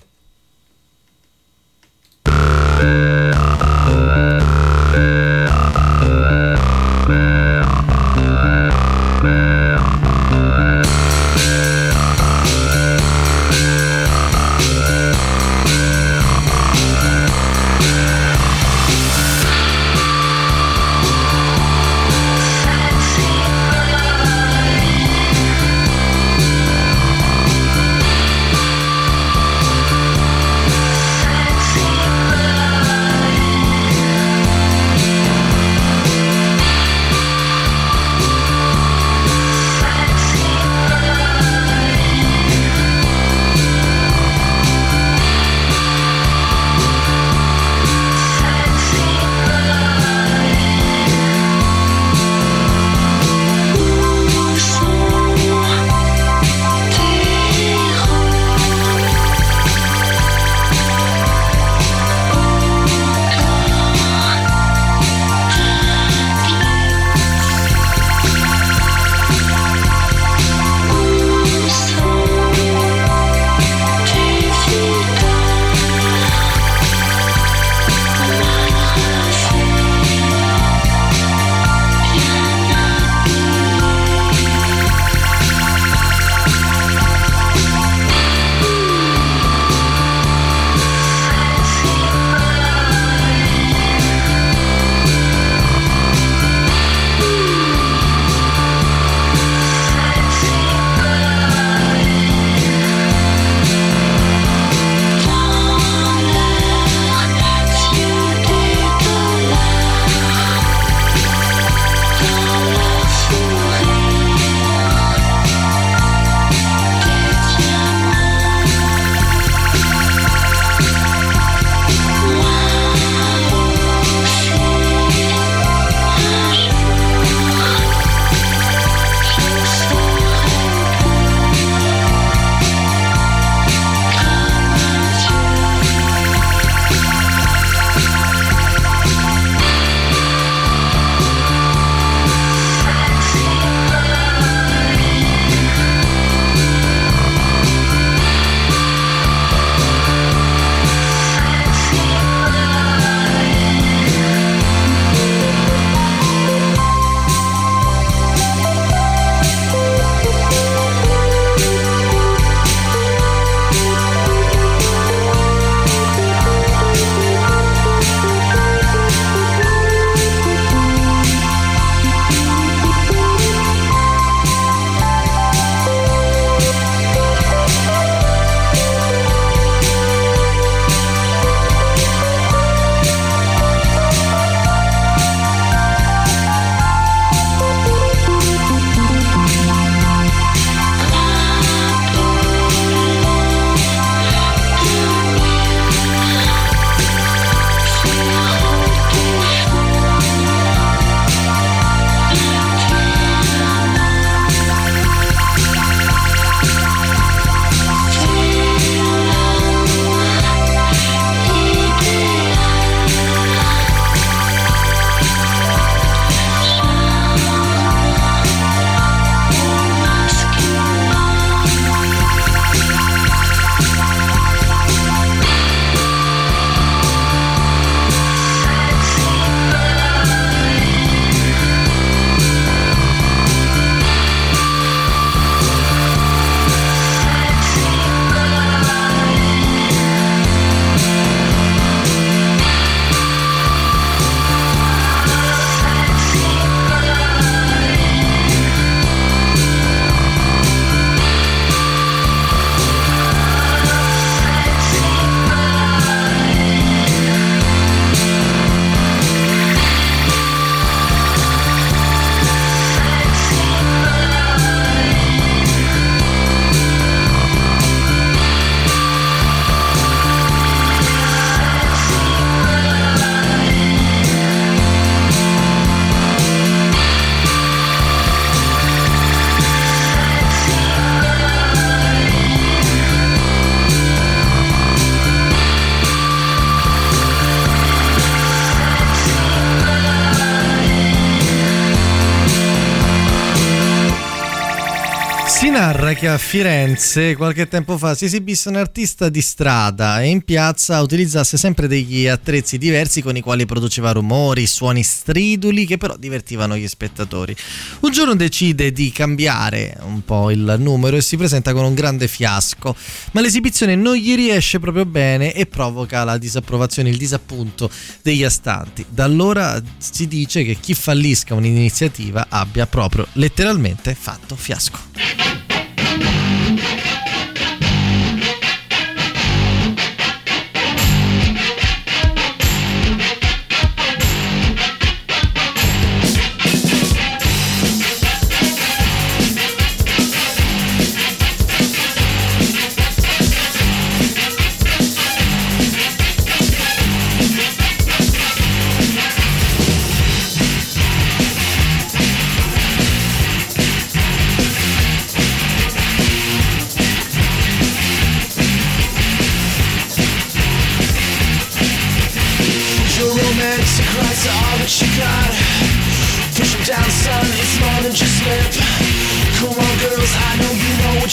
Che a Firenze qualche tempo fa si esibisse un artista di strada e in piazza utilizzasse sempre degli attrezzi diversi con i quali produceva rumori, suoni striduli che però divertivano gli spettatori. Un giorno decide di cambiare un po' il numero e si presenta con un grande fiasco, ma l'esibizione non gli riesce proprio bene e provoca la disapprovazione, il disappunto degli astanti. Da allora si dice che chi fallisca un'iniziativa abbia proprio letteralmente fatto fiasco.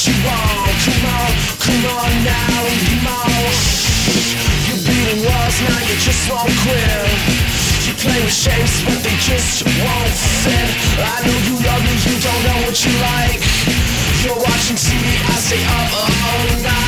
You want. Come on, come on now, come on. You're beating walls, now you just won't quit. You play with shapes, but they just won't fit. I know you love me, you don't know what you like. You're watching TV, I stay up all night.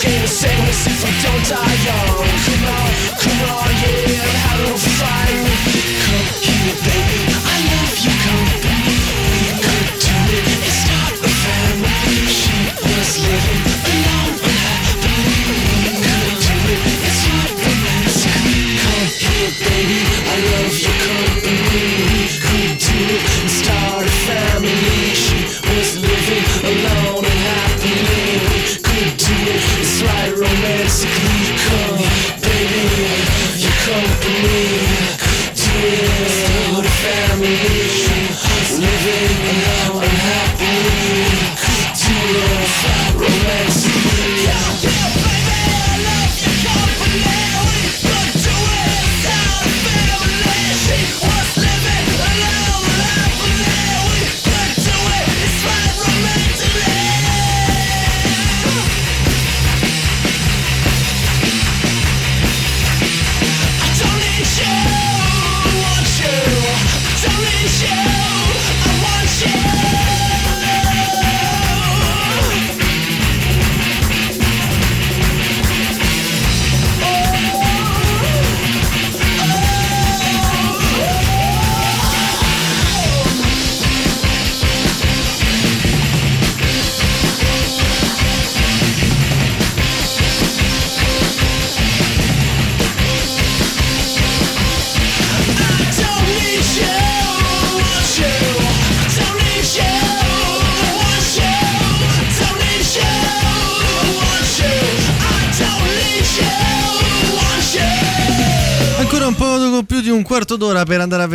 Is endless if we don't die young. Come on, come on, yeah, have a fun. Come here, baby, so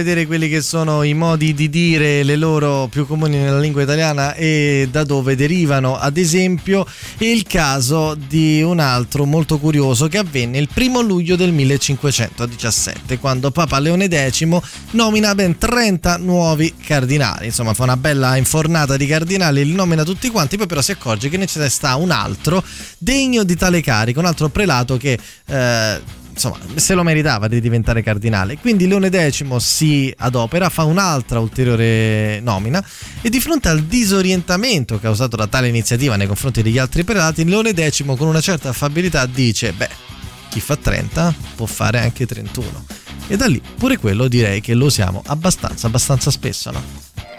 vedere quelli che sono i modi di dire le loro più comuni nella lingua italiana e da dove derivano. Ad esempio, il caso di un altro molto curioso che avvenne il primo luglio del 1517, quando Papa Leone X nomina ben 30 nuovi cardinali. Insomma, fa una bella infornata di cardinali, li nomina tutti quanti, poi però si accorge che ne sta un altro degno di tale carico, un altro prelato che eh, insomma, se lo meritava di diventare cardinale. Quindi Leone X si adopera, fa un'altra ulteriore nomina e di fronte al disorientamento causato da tale iniziativa nei confronti degli altri prelati, Leone X con una certa affabilità dice, beh, chi fa 30 può fare anche 31. E da lì pure quello direi che lo usiamo abbastanza, abbastanza spesso, no?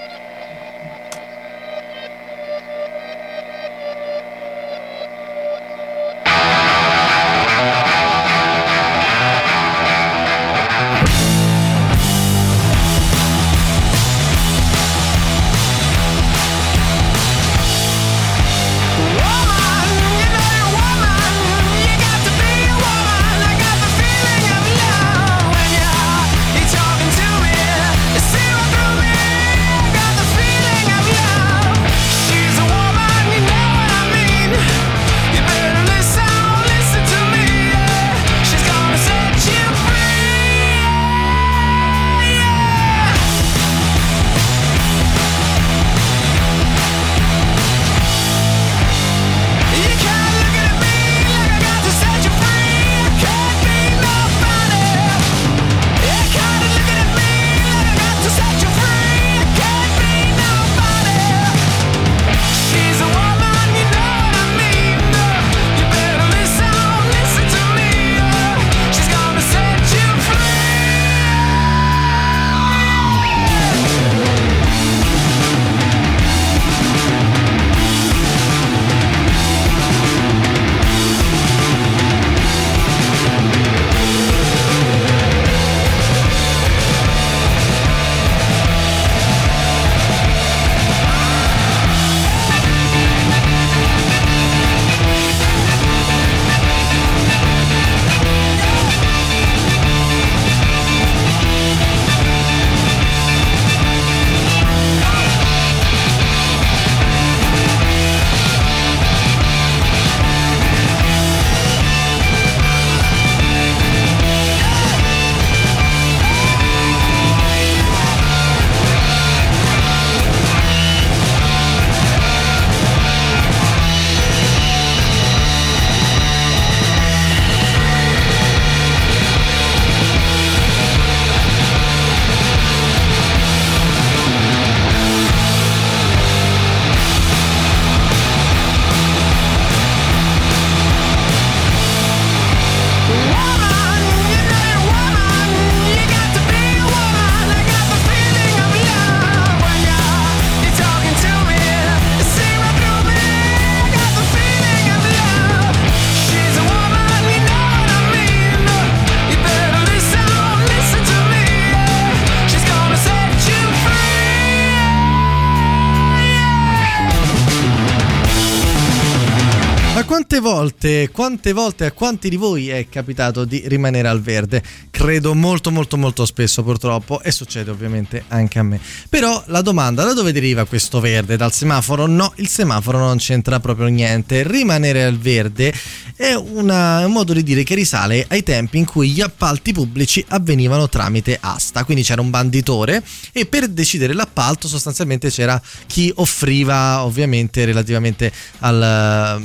Volte, quante volte a quanti di voi è capitato di rimanere al verde? Credo molto molto molto spesso purtroppo e succede ovviamente anche a me. Però la domanda da dove deriva questo verde? Dal semaforo? No, il semaforo non c'entra proprio niente. Rimanere al verde è una- un modo di dire che risale ai tempi in cui gli appalti pubblici avvenivano tramite asta. Quindi c'era un banditore e per decidere l'appalto sostanzialmente c'era chi offriva ovviamente relativamente al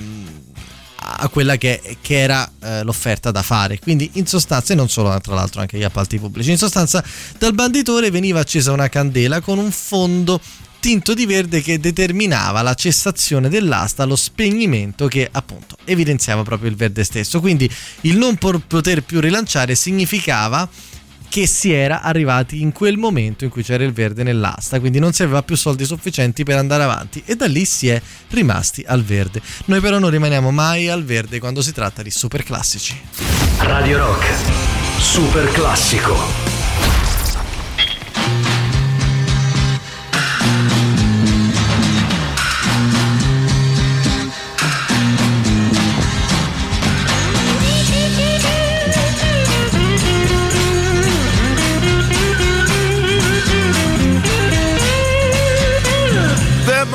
a quella che, che era eh, l'offerta da fare. Quindi in sostanza, e non solo tra l'altro anche gli appalti pubblici, in sostanza dal banditore veniva accesa una candela con un fondo tinto di verde che determinava la cessazione dell'asta, lo spegnimento che appunto evidenziava proprio il verde stesso. Quindi il non poter più rilanciare significava che si era arrivati in quel momento in cui c'era il verde nell'asta, quindi non si aveva più soldi sufficienti per andare avanti e da lì si è rimasti al verde. Noi però non rimaniamo mai al verde quando si tratta di super classici. Radio Rock, super classico.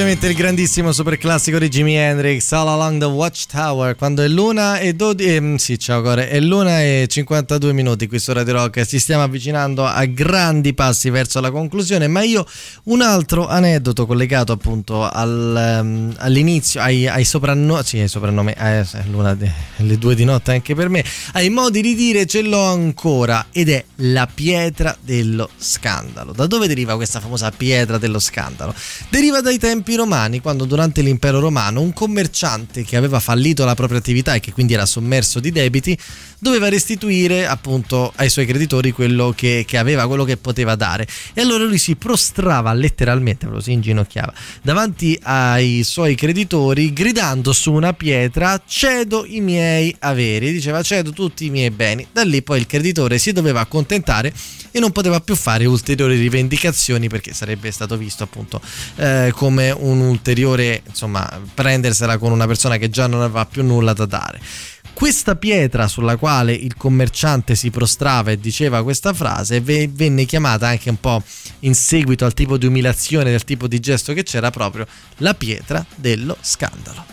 Ovviamente il grandissimo super classico di Jimi Hendrix, All Along the Watchtower, quando è l'una e 12, ehm, sì, ciao Core, è l'una e 52 minuti qui su Radio Rock, ci stiamo avvicinando a grandi passi verso la conclusione, ma io un altro aneddoto collegato appunto al, ehm, all'inizio, ai, ai soprannomi, sì, ai soprannomi, eh, l'una de- le due di notte anche per me, ai modi di dire ce l'ho ancora ed è la pietra dello scandalo. Da dove deriva questa famosa pietra dello scandalo? Deriva dai tempi romani, quando durante l'impero romano un commerciante che aveva fallito la propria attività e che quindi era sommerso di debiti, doveva restituire appunto ai suoi creditori quello che, che aveva, quello che poteva dare. E allora lui si prostrava letteralmente, proprio si inginocchiava davanti ai suoi creditori, gridando su una pietra: Cedo i miei averi. Diceva: Cedo tutti i miei beni. Da lì poi il creditore si doveva accontentare e non poteva più fare ulteriori rivendicazioni perché sarebbe stato visto appunto eh, come un ulteriore, insomma, prendersela con una persona che già non aveva più nulla da dare. Questa pietra sulla quale il commerciante si prostrava e diceva questa frase ve- venne chiamata anche un po' in seguito al tipo di umiliazione, del tipo di gesto che c'era proprio la pietra dello scandalo.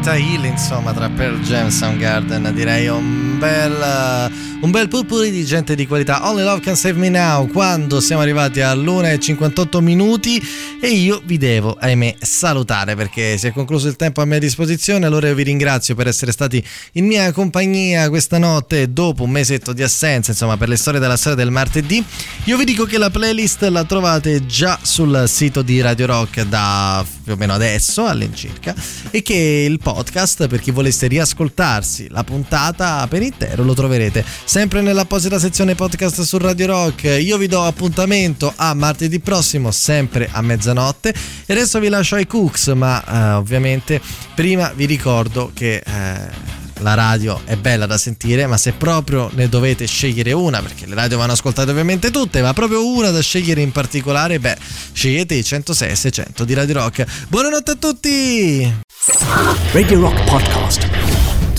Kim Tahil, insomma, tra Pearl Jam Soundgarden, direi un bel, un bel purpuri di gente di qualità. Only Love Can Save Me Now, quando siamo arrivati all'1.58 minuti e io vi devo, ahimè, salutare perché si è concluso il tempo a mia disposizione, allora io vi ringrazio per essere stati in mia compagnia questa notte dopo un mesetto di assenza, insomma, per le storie della storia del martedì. Io vi dico che la playlist la trovate già sul sito di Radio Rock da più o meno adesso all'incirca e che il podcast per chi volesse riascoltarsi la puntata per intero lo troverete sempre nell'apposita sezione podcast su Radio Rock io vi do appuntamento a martedì prossimo sempre a mezzanotte e adesso vi lascio ai cooks ma eh, ovviamente prima vi ricordo che eh, la radio è bella da sentire, ma se proprio ne dovete scegliere una, perché le radio vanno ascoltate ovviamente tutte, ma proprio una da scegliere in particolare, beh, scegliete i 106 e 600 di Radio Rock. Buonanotte a tutti! Radio Rock Podcast.